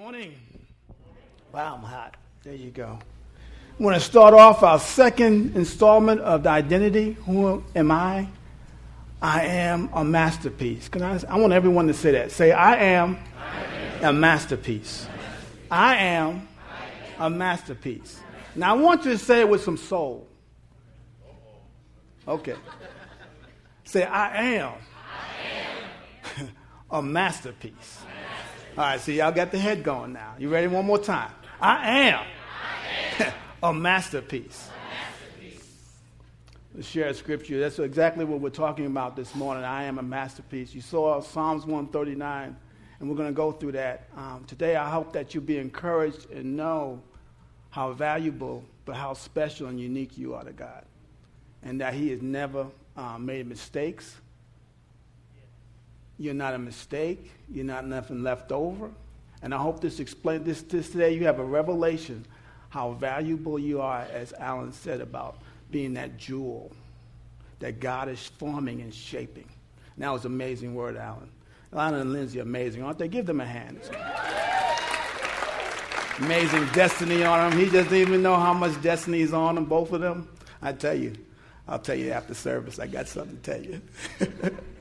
morning. Wow, I'm hot. There you go. I want to start off our second installment of the identity. Who am I? I am a masterpiece. Can I? I want everyone to say that. Say, I am, I am. a masterpiece. I am a masterpiece. Now, I want you to say it with some soul. Okay. Say, I am, I am. a masterpiece. All right, so y'all got the head going now. You ready one more time? I am, I am. a masterpiece. Let's share a scripture. That's exactly what we're talking about this morning. I am a masterpiece. You saw Psalms 139, and we're going to go through that. Um, today, I hope that you'll be encouraged and know how valuable, but how special and unique you are to God, and that He has never um, made mistakes you're not a mistake. You're not nothing left over. And I hope this explain this, this today. You have a revelation how valuable you are, as Alan said about being that jewel that God is forming and shaping. And that was an amazing word, Alan. Alan and Lindsay amazing, aren't they? Give them a hand. amazing destiny on them. He doesn't even know how much destiny is on them, both of them. I tell you, I'll tell you after service. I got something to tell you.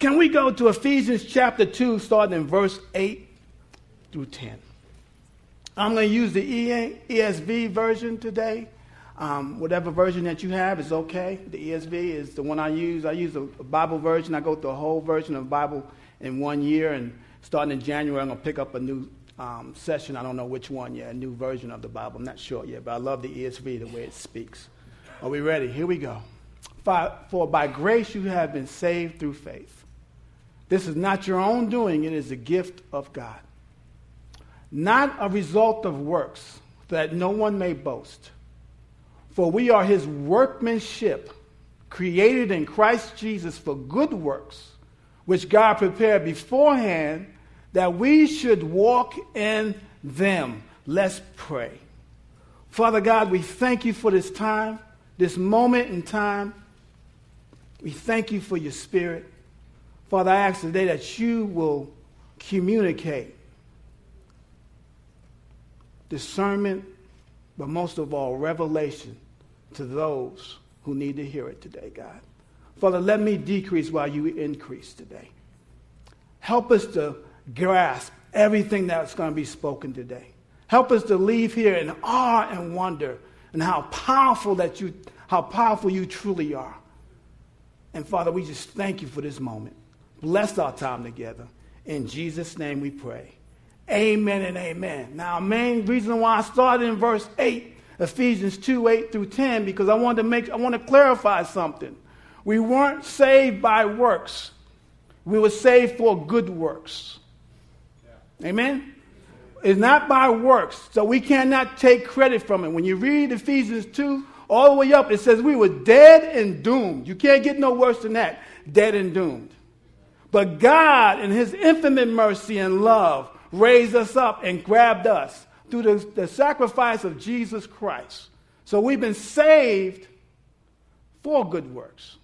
Can we go to Ephesians chapter 2, starting in verse 8 through 10? I'm going to use the ESV version today. Um, whatever version that you have is okay. The ESV is the one I use. I use a Bible version. I go through a whole version of the Bible in one year. And starting in January, I'm going to pick up a new um, session. I don't know which one yet, a new version of the Bible. I'm not sure yet, but I love the ESV, the way it speaks. Are we ready? Here we go. For by grace you have been saved through faith. This is not your own doing, it is a gift of God. Not a result of works, that no one may boast. For we are his workmanship, created in Christ Jesus for good works, which God prepared beforehand that we should walk in them. Let's pray. Father God, we thank you for this time, this moment in time. We thank you for your spirit. Father, I ask today that you will communicate discernment, but most of all, revelation to those who need to hear it today, God. Father, let me decrease while you increase today. Help us to grasp everything that's going to be spoken today. Help us to leave here in awe and wonder and how powerful that you how powerful you truly are. And Father, we just thank you for this moment. Bless our time together. In Jesus' name we pray. Amen and amen. Now, main reason why I started in verse 8, Ephesians 2 8 through 10, because I want to make I want to clarify something. We weren't saved by works. We were saved for good works. Yeah. Amen? It's not by works, so we cannot take credit from it. When you read Ephesians 2, all the way up, it says we were dead and doomed. You can't get no worse than that. Dead and doomed. But God, in His infinite mercy and love, raised us up and grabbed us through the, the sacrifice of Jesus Christ. So we've been saved for good works,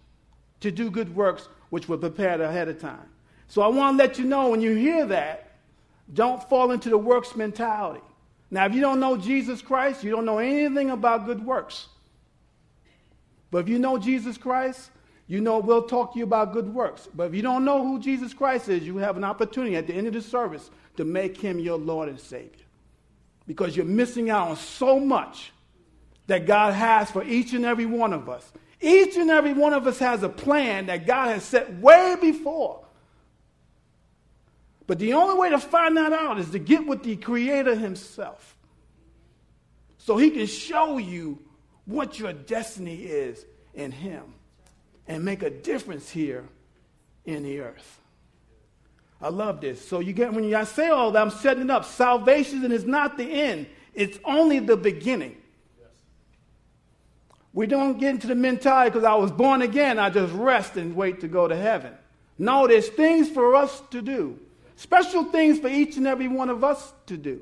to do good works which were prepared ahead of time. So I want to let you know when you hear that, don't fall into the works mentality. Now, if you don't know Jesus Christ, you don't know anything about good works. But if you know Jesus Christ, you know, we'll talk to you about good works. But if you don't know who Jesus Christ is, you have an opportunity at the end of the service to make him your Lord and Savior. Because you're missing out on so much that God has for each and every one of us. Each and every one of us has a plan that God has set way before. But the only way to find that out is to get with the Creator Himself. So He can show you what your destiny is in Him and make a difference here in the earth. I love this. So you get when I say all that, I'm setting it up. Salvation is not the end; it's only the beginning. We don't get into the mentality because I was born again. I just rest and wait to go to heaven. No, there's things for us to do, special things for each and every one of us to do.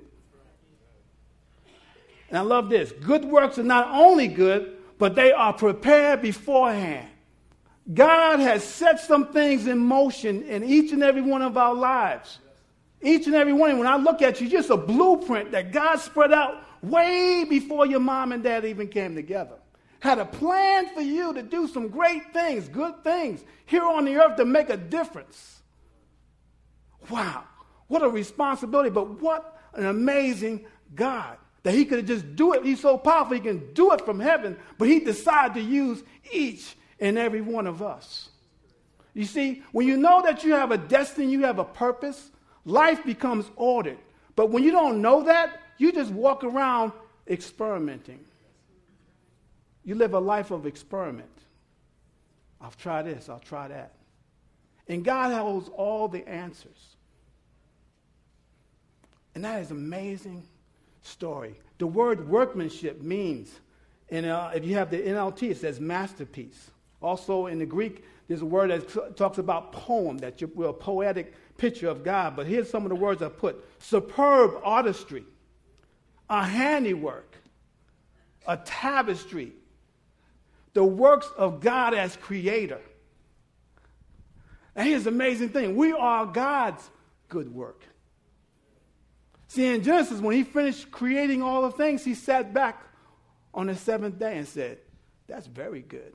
And I love this. Good works are not only good, but they are prepared beforehand. God has set some things in motion in each and every one of our lives. Each and every one. When I look at you, just a blueprint that God spread out way before your mom and dad even came together. Had a plan for you to do some great things, good things here on the earth to make a difference. Wow, what a responsibility, but what an amazing God that He could just do it. He's so powerful, He can do it from heaven, but He decided to use each and every one of us. You see, when you know that you have a destiny, you have a purpose, life becomes ordered. But when you don't know that, you just walk around experimenting. You live a life of experiment. I'll try this, I'll try that. And God holds all the answers. And that is an amazing story. The word workmanship means, and uh, if you have the NLT, it says masterpiece. Also in the Greek, there's a word that talks about poem, that you're a poetic picture of God. But here's some of the words I put superb artistry, a handiwork, a tapestry, the works of God as creator. And here's the amazing thing we are God's good work. See, in Genesis, when he finished creating all the things, he sat back on the seventh day and said, That's very good.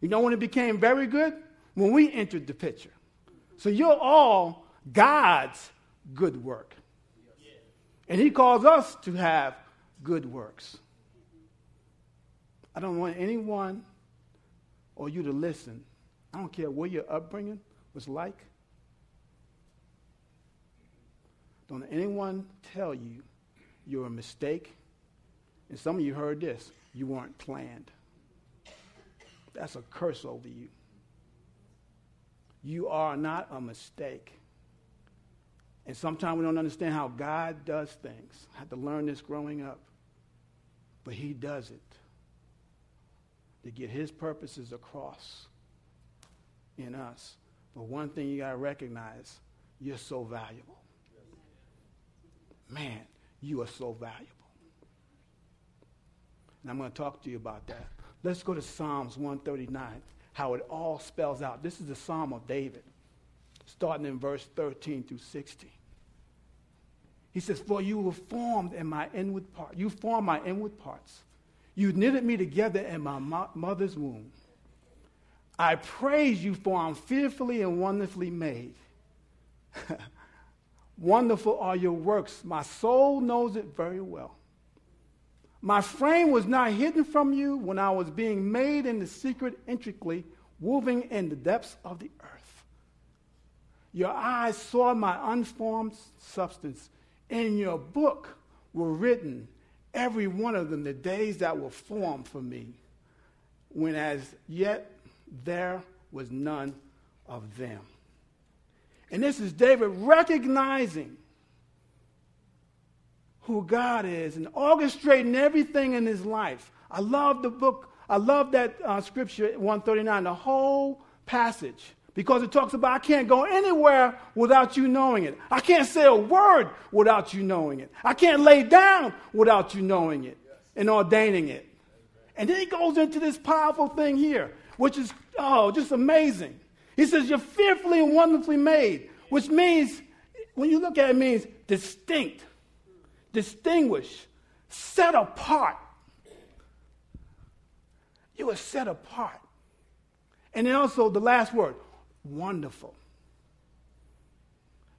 You know when it became very good? When we entered the picture. So you're all God's good work. And he calls us to have good works. I don't want anyone or you to listen. I don't care what your upbringing was like. Don't anyone tell you you're a mistake. And some of you heard this you weren't planned. That's a curse over you. You are not a mistake. And sometimes we don't understand how God does things. I had to learn this growing up. But He does it to get His purposes across in us. But one thing you got to recognize you're so valuable. Man, you are so valuable. And I'm going to talk to you about that. Let's go to Psalms 139, how it all spells out. This is the Psalm of David, starting in verse 13 through 16. He says, For you were formed in my inward part. You formed my inward parts. You knitted me together in my mo- mother's womb. I praise you, for I'm fearfully and wonderfully made. Wonderful are your works. My soul knows it very well. My frame was not hidden from you when I was being made in the secret, intricately woven in the depths of the earth. Your eyes saw my unformed substance. In your book were written, every one of them, the days that were formed for me, when as yet there was none of them. And this is David recognizing who God is and orchestrating everything in his life. I love the book, I love that uh, scripture 139, the whole passage, because it talks about I can't go anywhere without you knowing it. I can't say a word without you knowing it. I can't lay down without you knowing it and ordaining it. And then he goes into this powerful thing here, which is, oh, just amazing. He says, You're fearfully and wonderfully made, which means, when you look at it, it means distinct distinguished, set apart. You are set apart. And then also the last word, wonderful.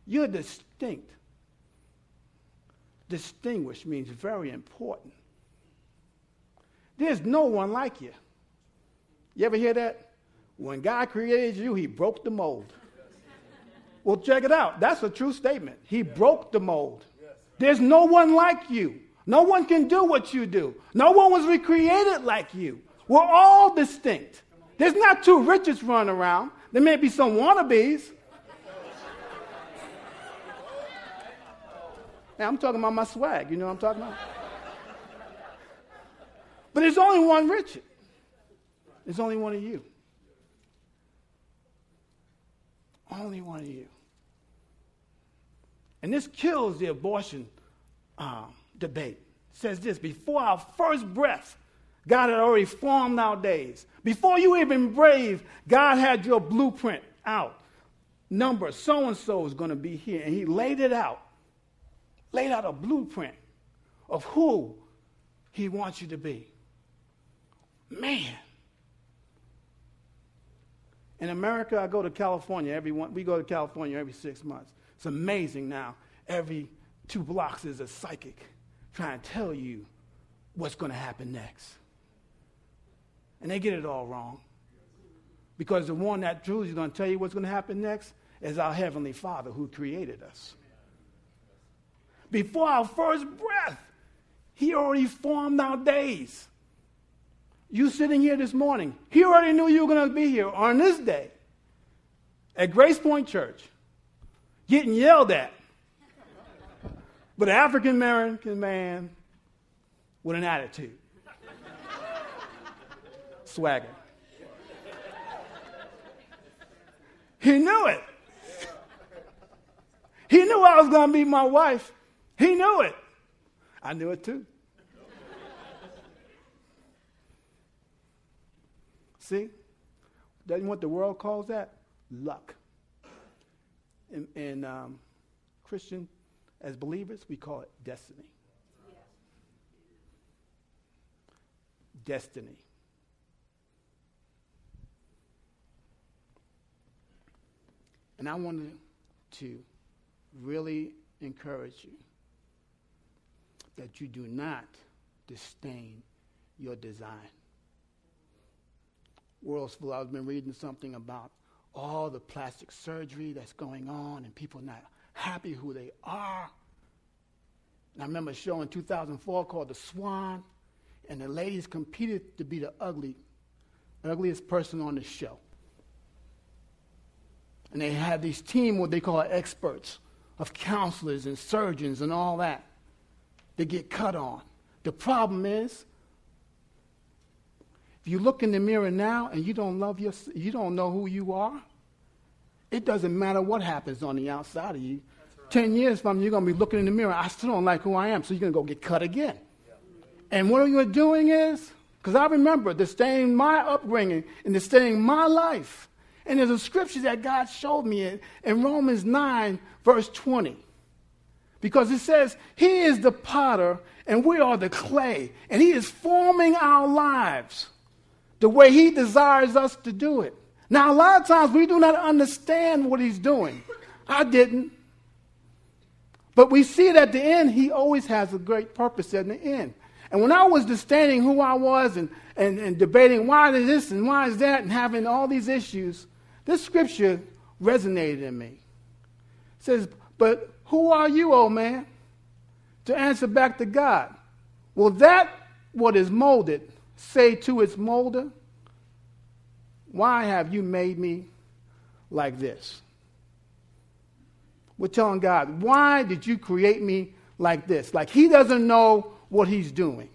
You're distinct. Distinguished means very important. There's no one like you. You ever hear that? When God created you, he broke the mold. Well, check it out. That's a true statement. He broke the mold. There's no one like you. No one can do what you do. No one was recreated like you. We're all distinct. There's not two Richards running around. There may be some wannabes. Now, I'm talking about my swag. You know what I'm talking about? But there's only one Richard. There's only one of you. Only one of you. And this kills the abortion um, debate. It says this before our first breath, God had already formed our days. Before you even brave, God had your blueprint out. number so and so is going to be here. And he laid it out, laid out a blueprint of who he wants you to be. Man. In America, I go to California every one, we go to California every six months. It's amazing now. Every two blocks is a psychic trying to tell you what's going to happen next. And they get it all wrong. Because the one that truly is going to tell you what's going to happen next is our Heavenly Father who created us. Before our first breath, He already formed our days. You sitting here this morning, He already knew you were going to be here on this day at Grace Point Church, getting yelled at. But an African American man with an attitude, swagger. He knew it. He knew I was going to be my wife. He knew it. I knew it too. See? That's what the world calls that? Luck. In, in um, Christian, as believers, we call it destiny. Destiny. And I wanted to really encourage you that you do not disdain your design. World's full. I've been reading something about all the plastic surgery that's going on and people not happy who they are. And I remember a show in 2004 called The Swan, and the ladies competed to be the ugly, ugliest person on the show. And they had these team, what they call experts, of counselors and surgeons and all that. They get cut on. The problem is, you look in the mirror now and you don't love your, you don't know who you are, it doesn't matter what happens on the outside of you. Right. Ten years from you're going to be looking in the mirror. I still don't like who I am, so you're going to go get cut again. Yeah. And what you're doing is, because I remember disdaining my upbringing and disdaining my life and there's a scripture that God showed me in, in Romans 9, verse 20. Because it says, He is the potter and we are the clay. And He is forming our lives the way He desires us to do it. Now, a lot of times we do not understand what He's doing. I didn't. But we see it at the end, He always has a great purpose at the end. And when I was disdaining who I was and, and, and debating why is this and why is that and having all these issues, this scripture resonated in me. It says, But who are you, old man, to answer back to God? Well, that what is molded say to its molder, Why have you made me like this? We're telling God, Why did you create me like this? Like he doesn't know what he's doing.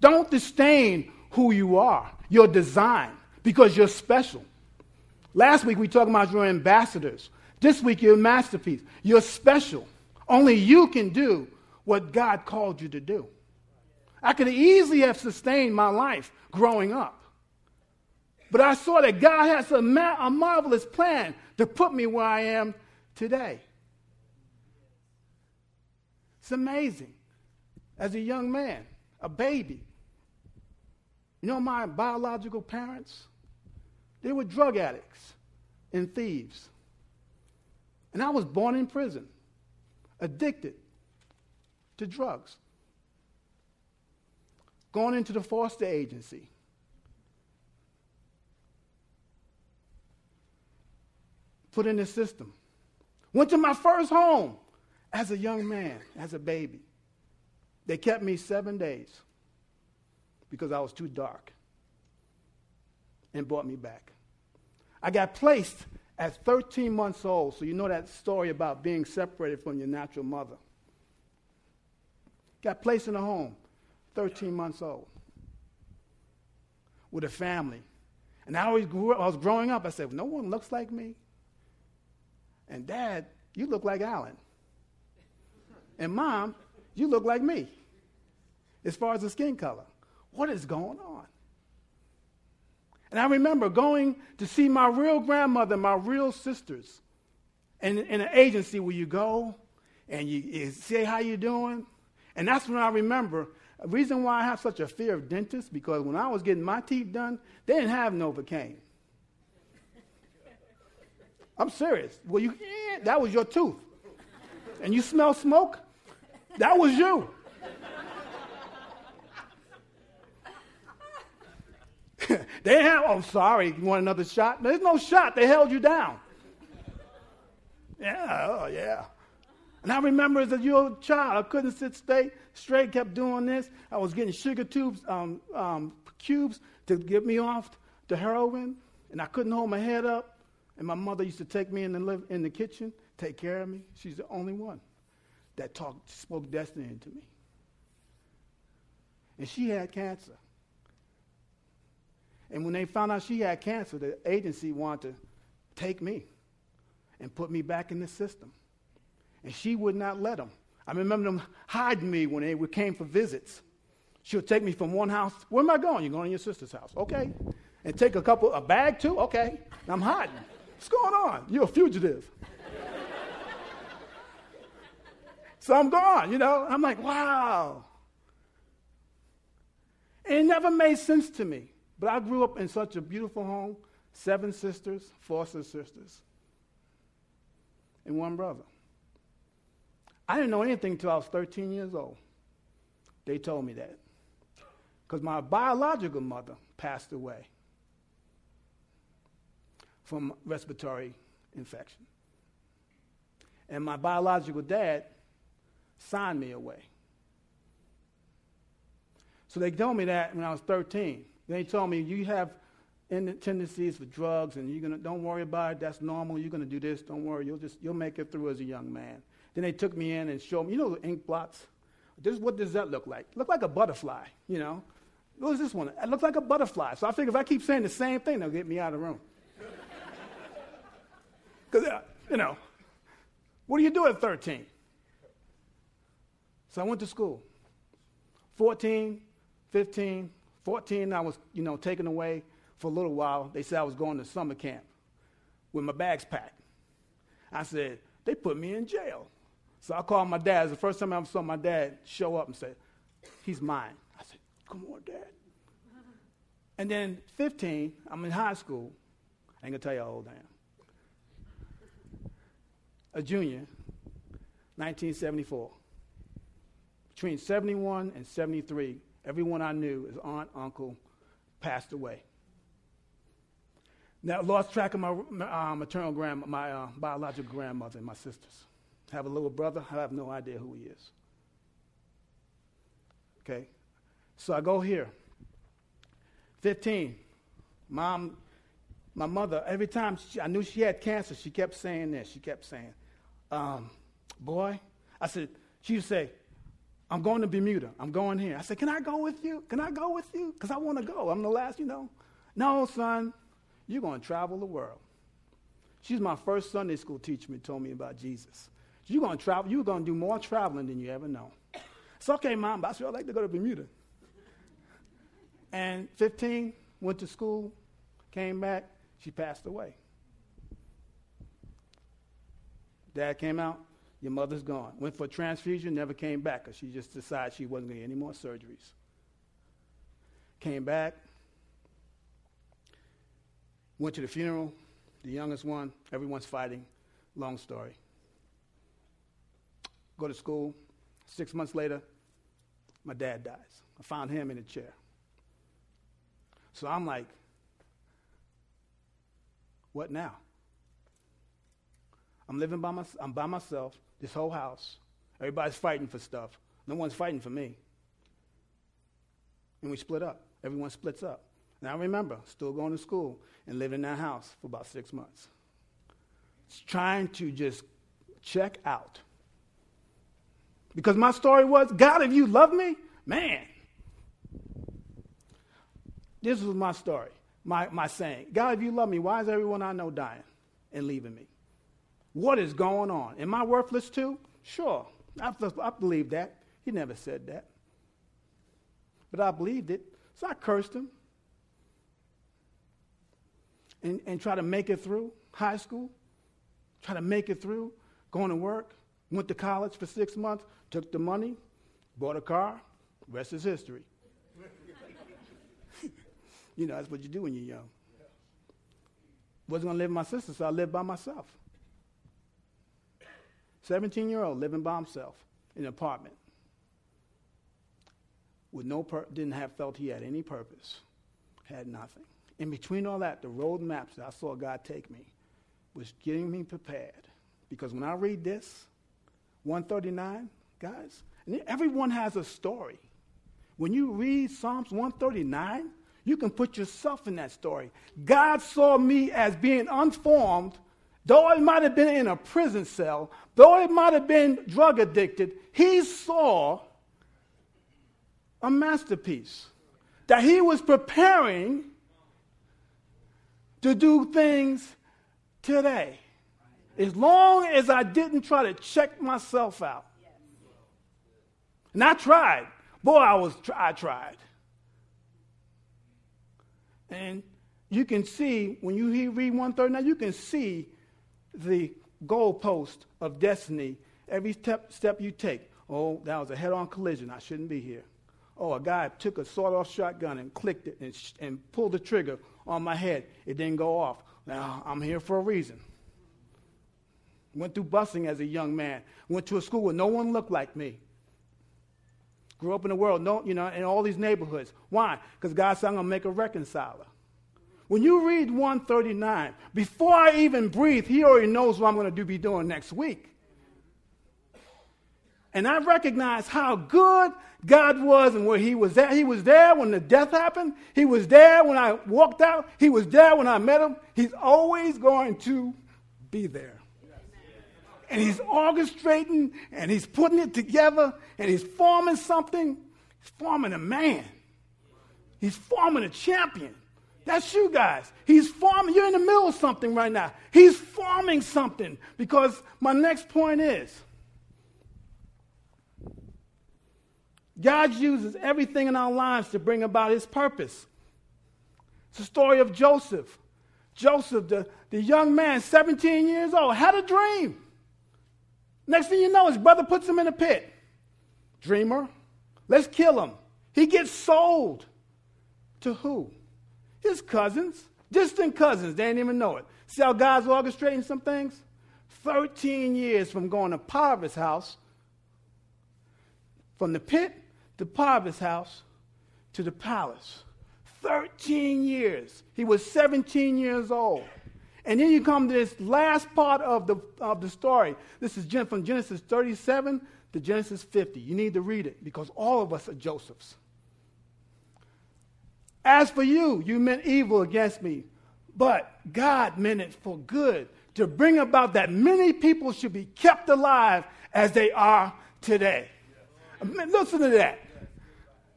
Don't disdain who you are your design, because you're special. Last week we talked about your ambassadors. This week you're a masterpiece. You're special. Only you can do what God called you to do. I could easily have sustained my life growing up. But I saw that God has a, ma- a marvelous plan to put me where I am today. It's amazing. As a young man, a baby, you know, my biological parents, they were drug addicts and thieves. And I was born in prison, addicted to drugs, going into the foster agency. Put in the system. Went to my first home as a young man, as a baby. They kept me seven days because I was too dark and brought me back. I got placed at 13 months old, so you know that story about being separated from your natural mother. Got placed in a home, 13 months old, with a family. And I always grew up, I was growing up, I said, no one looks like me. And dad, you look like Alan. And mom, you look like me, as far as the skin color. What is going on? And I remember going to see my real grandmother, my real sisters, in, in an agency where you go and you, you say how you doing. And that's when I remember the reason why I have such a fear of dentists because when I was getting my teeth done, they didn't have Novocaine. I'm serious. Well, you, yeah, that was your tooth. And you smell smoke? That was you. they have, oh, sorry, you want another shot? There's no shot. They held you down. Yeah, oh, yeah. And I remember as a young child, I couldn't sit straight, straight, kept doing this. I was getting sugar tubes, um, um, cubes to get me off the heroin, and I couldn't hold my head up. And my mother used to take me in the, live, in the kitchen, take care of me. She's the only one that talked, spoke destiny into me. And she had cancer. And when they found out she had cancer, the agency wanted to take me and put me back in the system and she would not let them. I remember them hiding me when they came for visits. She would take me from one house. Where am I going? You're going to your sister's house. Okay. And take a couple, a bag too? Okay. I'm hiding. What's going on? You're a fugitive. so I'm gone, you know. I'm like, wow. And it never made sense to me. But I grew up in such a beautiful home seven sisters, four sisters, and one brother. I didn't know anything until I was 13 years old. They told me that. Because my biological mother passed away from respiratory infection. And my biological dad signed me away. So they told me that when I was 13. They told me, you have tendencies for drugs and you're gonna, don't worry about it, that's normal, you're going to do this, don't worry, you'll, just, you'll make it through as a young man. Then they took me in and showed me, you know, the ink blots. This, what does that look like? Look like a butterfly, you know. What is this one? It looks like a butterfly. So I figure if I keep saying the same thing, they'll get me out of the room. Because, uh, you know, what do you do at 13? So I went to school. 14, 15, 14, I was, you know, taken away for a little while. They said I was going to summer camp with my bags packed. I said, they put me in jail. So I called my dad. It's the first time I ever saw my dad show up and say, He's mine. I said, Come on, dad. And then 15, I'm in high school. I ain't gonna tell you how old I am. A junior, 1974. Between 71 and 73, everyone I knew, his aunt, uncle, passed away. Now, I lost track of my uh, maternal grandma, my uh, biological grandmother and my sisters have a little brother. I have no idea who he is. Okay? So I go here. 15. Mom, my mother, every time she, I knew she had cancer, she kept saying this. She kept saying, um, Boy, I said, she would say, I'm going to Bermuda. I'm going here. I said, Can I go with you? Can I go with you? Because I want to go. I'm the last, you know. No, son, you're going to travel the world. She's my first Sunday school teacher who told me about Jesus. You're going to travel. You're going to do more traveling than you ever know. It's okay, mom, but I sure like to go to Bermuda. And 15, went to school, came back, she passed away. Dad came out, your mother's gone. Went for a transfusion, never came back because she just decided she wasn't going to get any more surgeries. Came back, went to the funeral, the youngest one, everyone's fighting. Long story go to school. Six months later, my dad dies. I found him in a chair. So I'm like, what now? I'm living by myself. I'm by myself. This whole house. Everybody's fighting for stuff. No one's fighting for me. And we split up. Everyone splits up. And I remember still going to school and living in that house for about six months. It's trying to just check out because my story was God, if you love me, man. This was my story, my, my saying. God, if you love me, why is everyone I know dying and leaving me? What is going on? Am I worthless too? Sure. I, I believe that. He never said that. But I believed it. So I cursed him. and, and try to make it through high school, try to make it through, going to work, went to college for six months, took the money, bought a car, rest is history. you know, that's what you do when you're young. Wasn't going to live with my sister, so I lived by myself. 17 year old living by himself in an apartment with no pur- didn't have felt he had any purpose, had nothing. In between all that, the road maps that I saw God take me was getting me prepared. Because when I read this, 139, guys, and everyone has a story. When you read Psalms 139, you can put yourself in that story. God saw me as being unformed, though I might have been in a prison cell, though it might have been drug addicted, He saw a masterpiece that He was preparing to do things today. As long as I didn't try to check myself out. And I tried. Boy, I was I tried. And you can see when you read 139, you can see the goalpost of destiny every step, step you take. Oh, that was a head-on collision. I shouldn't be here. Oh, a guy took a sawed-off shotgun and clicked it and, sh- and pulled the trigger on my head. It didn't go off. Now, I'm here for a reason. Went through busing as a young man. Went to a school where no one looked like me. Grew up in the world, no, you know, in all these neighborhoods. Why? Because God said, I'm going to make a reconciler. When you read 139, before I even breathe, He already knows what I'm going to do, be doing next week. And I recognize how good God was and where He was there. He was there when the death happened. He was there when I walked out. He was there when I met Him. He's always going to be there. And He's orchestrating and He's putting it together and He's forming something. He's forming a man. He's forming a champion. That's you guys. He's forming, you're in the middle of something right now. He's forming something because my next point is God uses everything in our lives to bring about his purpose. It's the story of Joseph. Joseph, the, the young man, 17 years old, had a dream. Next thing you know, his brother puts him in a pit. Dreamer, let's kill him. He gets sold. To who? His cousins, distant cousins. They didn't even know it. See how God's orchestrating some things? 13 years from going to Potiphar's house, from the pit to Potiphar's house to the palace. 13 years. He was 17 years old. And then you come to this last part of the, of the story. This is from Genesis 37 to Genesis 50. You need to read it because all of us are Josephs. As for you, you meant evil against me, but God meant it for good to bring about that many people should be kept alive as they are today. Listen to that.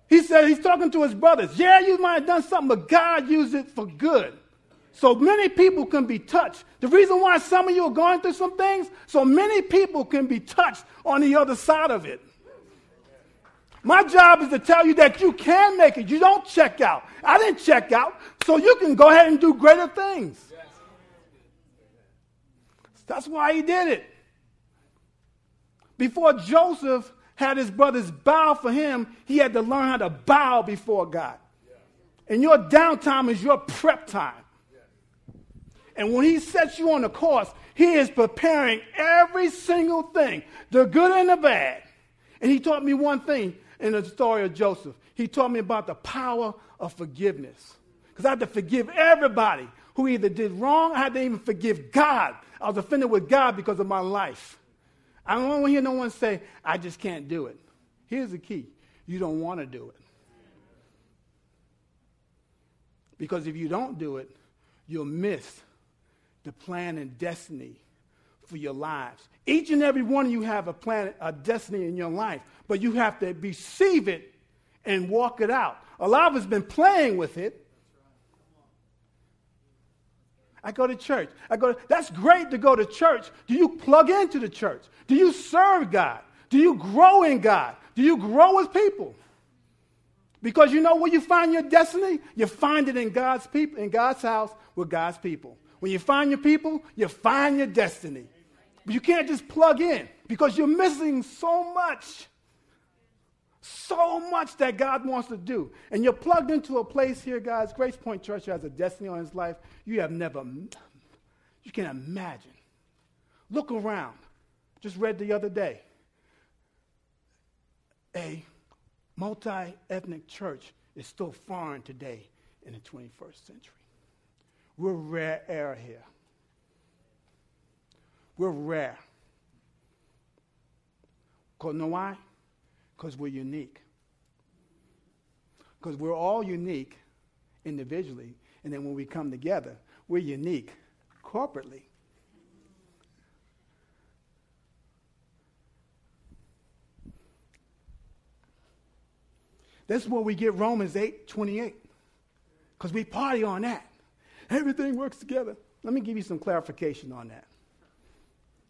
He said he's talking to his brothers. Yeah, you might have done something, but God used it for good. So many people can be touched. The reason why some of you are going through some things, so many people can be touched on the other side of it. My job is to tell you that you can make it. You don't check out. I didn't check out, so you can go ahead and do greater things. That's why he did it. Before Joseph had his brothers bow for him, he had to learn how to bow before God. And your downtime is your prep time. And when he sets you on the course, he is preparing every single thing, the good and the bad. And he taught me one thing in the story of Joseph. He taught me about the power of forgiveness. Because I had to forgive everybody who either did wrong, I had to even forgive God. I was offended with God because of my life. I don't want to hear no one say, I just can't do it. Here's the key you don't want to do it. Because if you don't do it, you'll miss the plan and destiny for your lives. Each and every one of you have a plan, a destiny in your life, but you have to receive it and walk it out. A lot of us been playing with it. I go to church. I go. To, that's great to go to church. Do you plug into the church? Do you serve God? Do you grow in God? Do you grow with people? Because you know where you find your destiny? You find it in God's people, in God's house with God's people. When you find your people, you find your destiny. But you can't just plug in because you're missing so much. So much that God wants to do. And you're plugged into a place here, guys. Grace Point Church has a destiny on his life you have never, you can imagine. Look around. Just read the other day. A multi ethnic church is still foreign today in the 21st century. We're rare air here. We're rare. Because know why? Because we're unique. Because we're all unique individually, and then when we come together, we're unique corporately. This is where we get Romans 8 28. Because we party on that. Everything works together. Let me give you some clarification on that.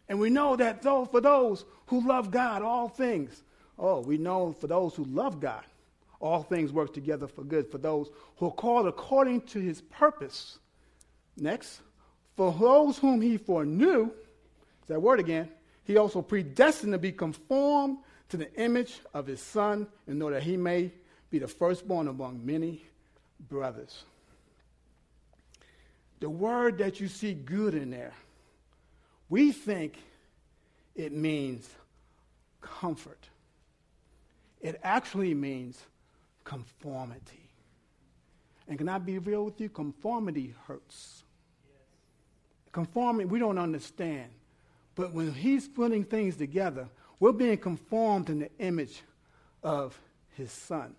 And we know that though for those who love God, all things, oh, we know for those who love God, all things work together for good for those who are called according to his purpose. Next, for those whom he foreknew, that word again, he also predestined to be conformed to the image of his son in order that he may be the firstborn among many brothers. The word that you see good in there, we think it means comfort. It actually means conformity. And can I be real with you? Conformity hurts. Conformity, we don't understand. But when he's putting things together, we're being conformed in the image of his son.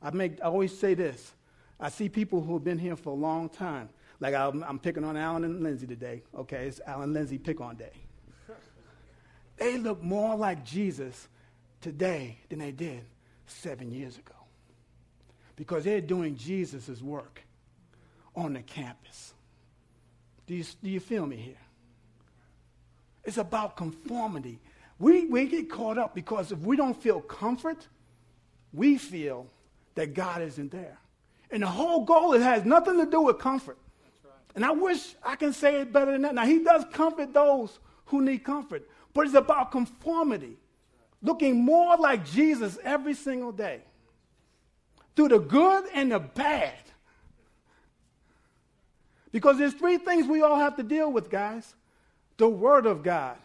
I, make, I always say this. I see people who have been here for a long time. Like I'm, I'm picking on Alan and Lindsay today. Okay, it's Alan Lindsay pick on day. They look more like Jesus today than they did seven years ago. Because they're doing Jesus' work on the campus. Do you, do you feel me here? It's about conformity. We, we get caught up because if we don't feel comfort, we feel that God isn't there. And the whole goal, it has nothing to do with comfort. And I wish I can say it better than that. Now, He does comfort those who need comfort, but it's about conformity, looking more like Jesus every single day, through the good and the bad. Because there's three things we all have to deal with, guys the Word of God,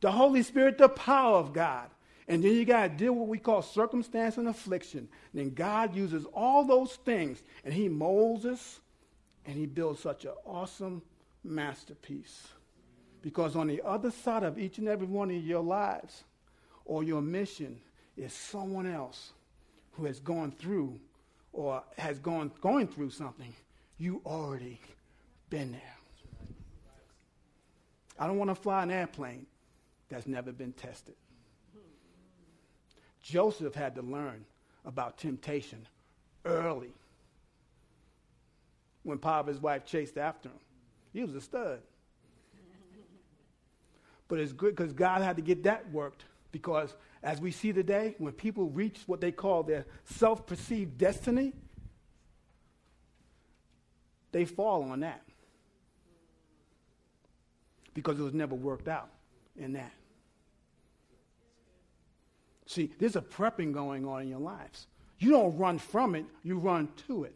the Holy Spirit, the power of God, and then you got to deal with what we call circumstance and affliction. And Then God uses all those things and He molds us and He builds such an awesome masterpiece. Because on the other side of each and every one of your lives or your mission is someone else who has gone through or has gone going through something you already been there. I don't want to fly an airplane that's never been tested. Joseph had to learn about temptation early. When Potiphar's wife chased after him, he was a stud. But it's good because God had to get that worked because as we see today, when people reach what they call their self perceived destiny, they fall on that because it was never worked out in that. See, there's a prepping going on in your lives. You don't run from it, you run to it.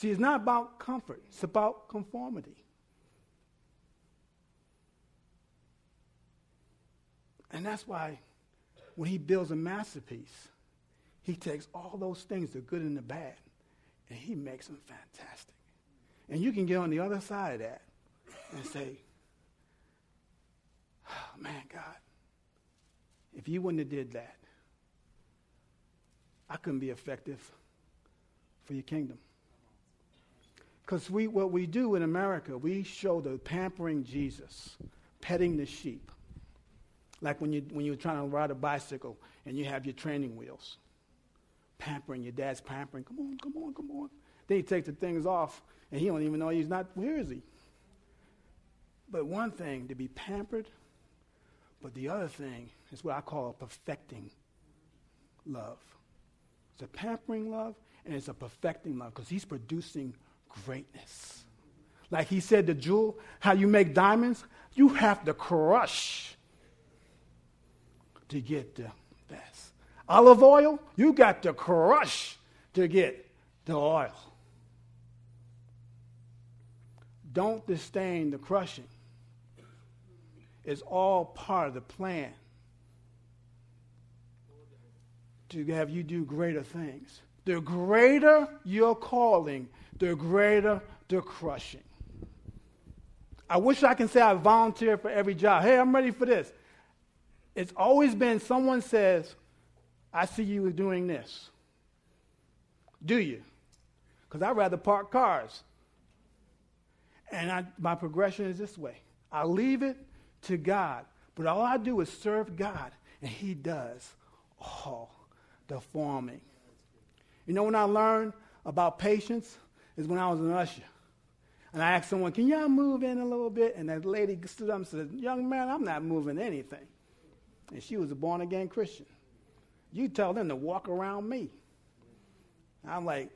See, it's not about comfort, it's about conformity. And that's why when he builds a masterpiece, he takes all those things, the good and the bad, and he makes them fantastic. And you can get on the other side of that and say, oh, man, God, if you wouldn't have did that, I couldn't be effective for your kingdom. Because we, what we do in America, we show the pampering Jesus, petting the sheep. Like when, you, when you're trying to ride a bicycle and you have your training wheels. Pampering, your dad's pampering. Come on, come on, come on. Then he takes the things off and he don't even know he's not, where is he? But one thing, to be pampered, but the other thing is what I call a perfecting love. It's a pampering love and it's a perfecting love because he's producing greatness. Like he said to Jewel, how you make diamonds, you have to crush to get the best. Olive oil, you got to crush to get the oil. Don't disdain the crushing. It's all part of the plan to have you do greater things. The greater your calling, the greater the crushing. I wish I can say I volunteer for every job. Hey, I'm ready for this. It's always been someone says, I see you doing this. Do you? Because I'd rather park cars. And I, my progression is this way I leave it to God, but all I do is serve God, and He does all the forming. You know when I learned about patience is when I was an usher. And I asked someone, Can y'all move in a little bit? And that lady stood up and said, Young man, I'm not moving anything. And she was a born again Christian. You tell them to walk around me. I'm like,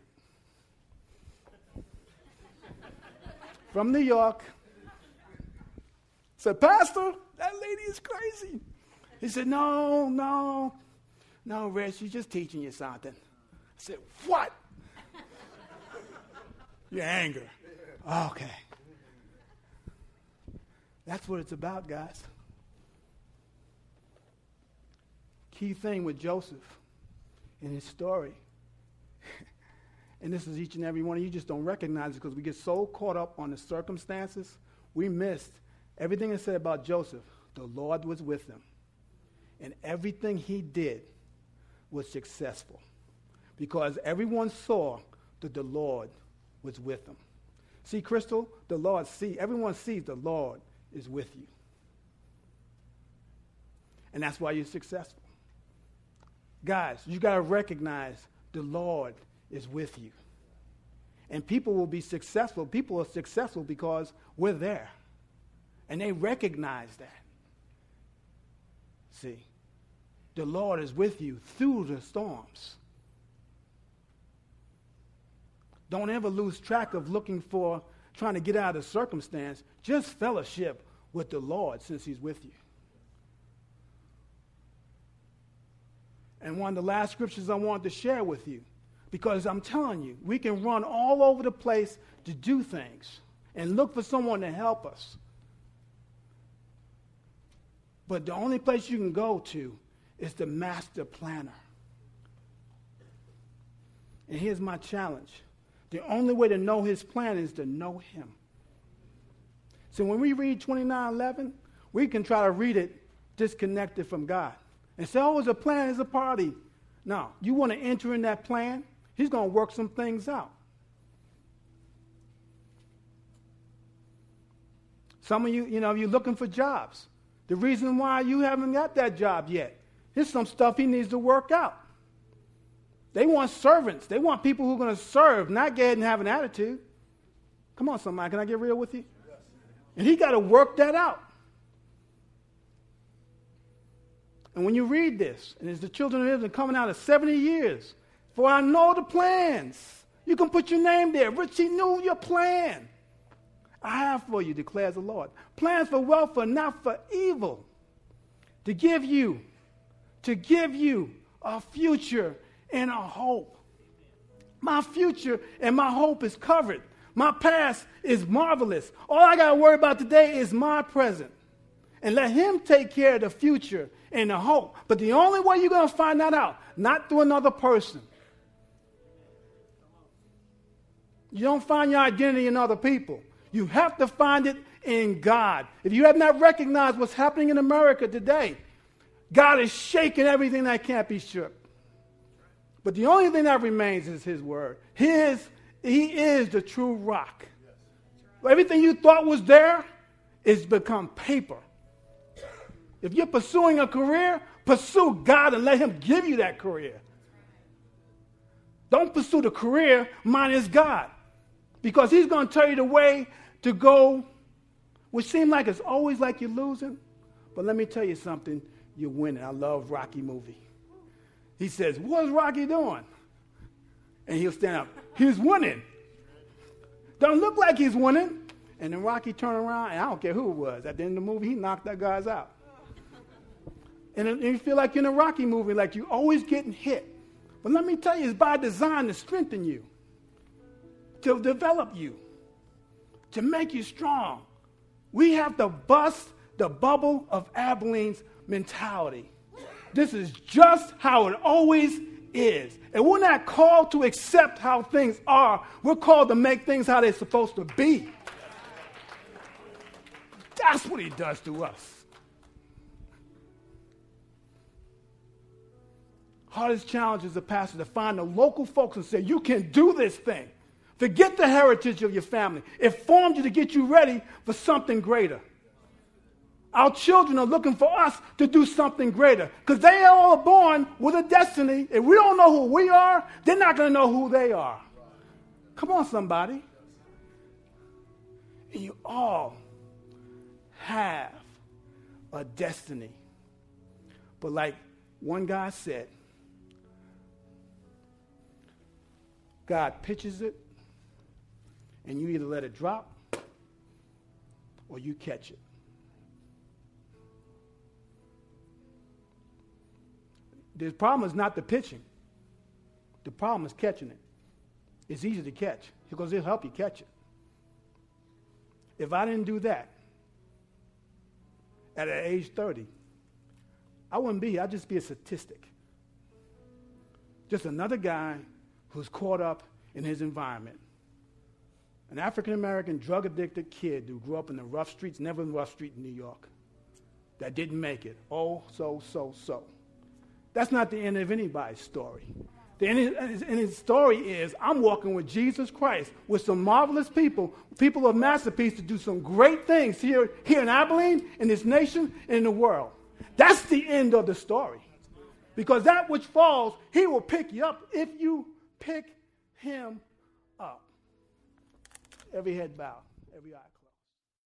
from New York. Said, Pastor, that lady is crazy. He said, No, no, no, Rich, she's just teaching you something. I said, What? Your anger. Oh, okay. That's what it's about, guys. Key thing with Joseph in his story, and this is each and every one of you just don't recognize it because we get so caught up on the circumstances, we missed everything it said about Joseph. The Lord was with him, and everything he did was successful because everyone saw that the Lord was with them. See, Crystal, the Lord see, everyone sees the Lord is with you. And that's why you're successful. Guys, you got to recognize the Lord is with you. And people will be successful. People are successful because we're there. And they recognize that. See, the Lord is with you through the storms. Don't ever lose track of looking for trying to get out of circumstance. Just fellowship with the Lord since He's with you. And one of the last scriptures I wanted to share with you, because I'm telling you, we can run all over the place to do things and look for someone to help us. But the only place you can go to is the master planner. And here's my challenge the only way to know his plan is to know him. So when we read 29:11, we can try to read it disconnected from God and say, oh, it's a plan, it's a party. No, you want to enter in that plan, he's going to work some things out. Some of you, you know, you're looking for jobs. The reason why you haven't got that job yet, here's some stuff he needs to work out. They want servants. They want people who are going to serve, not get and have an attitude. Come on, somebody. Can I get real with you? And he got to work that out. And when you read this, and it's the children of Israel coming out of 70 years, for I know the plans. You can put your name there. Richie knew your plan. I have for you, declares the Lord. Plans for welfare, not for evil. To give you, to give you a future and a hope. My future and my hope is covered. My past is marvelous. All I got to worry about today is my present. And let Him take care of the future and the hope. But the only way you're going to find that out, not through another person. You don't find your identity in other people. You have to find it in God. If you have not recognized what's happening in America today, God is shaking everything that can't be shook. But the only thing that remains is his word. His, he is the true rock. Everything you thought was there is become paper. If you're pursuing a career, pursue God and let him give you that career. Don't pursue the career minus God. Because he's going to tell you the way to go, which seems like it's always like you're losing. But let me tell you something, you're winning. I love Rocky movie. He says, What's Rocky doing? And he'll stand up. He's winning. Don't look like he's winning. And then Rocky turned around, and I don't care who it was. At the end of the movie, he knocked that guy's out. And, and you feel like you're in a Rocky movie, like you're always getting hit. But let me tell you, it's by design to strengthen you, to develop you, to make you strong. We have to bust the bubble of Abilene's mentality. This is just how it always is. And we're not called to accept how things are, we're called to make things how they're supposed to be. That's what he does to us. Hardest challenge as a pastor to find the local folks and say, You can do this thing. Forget the heritage of your family. It formed you to get you ready for something greater. Our children are looking for us to do something greater because they all are born with a destiny. If we don't know who we are, they're not going to know who they are. Come on, somebody. And you all have a destiny. But like one guy said, God pitches it, and you either let it drop or you catch it. The problem is not the pitching. The problem is catching it. It's easy to catch because it'll help you catch it. If I didn't do that at age 30, I wouldn't be. I'd just be a statistic. Just another guy who's caught up in his environment. An African American drug addicted kid who grew up in the rough streets, never in rough street in New York, that didn't make it. Oh, so, so, so. That's not the end of anybody's story. The end of his story is I'm walking with Jesus Christ, with some marvelous people, people of masterpiece to do some great things here, here in Abilene, in this nation, in the world. That's the end of the story. Because that which falls, he will pick you up if you pick him up. Every head bowed, every eye.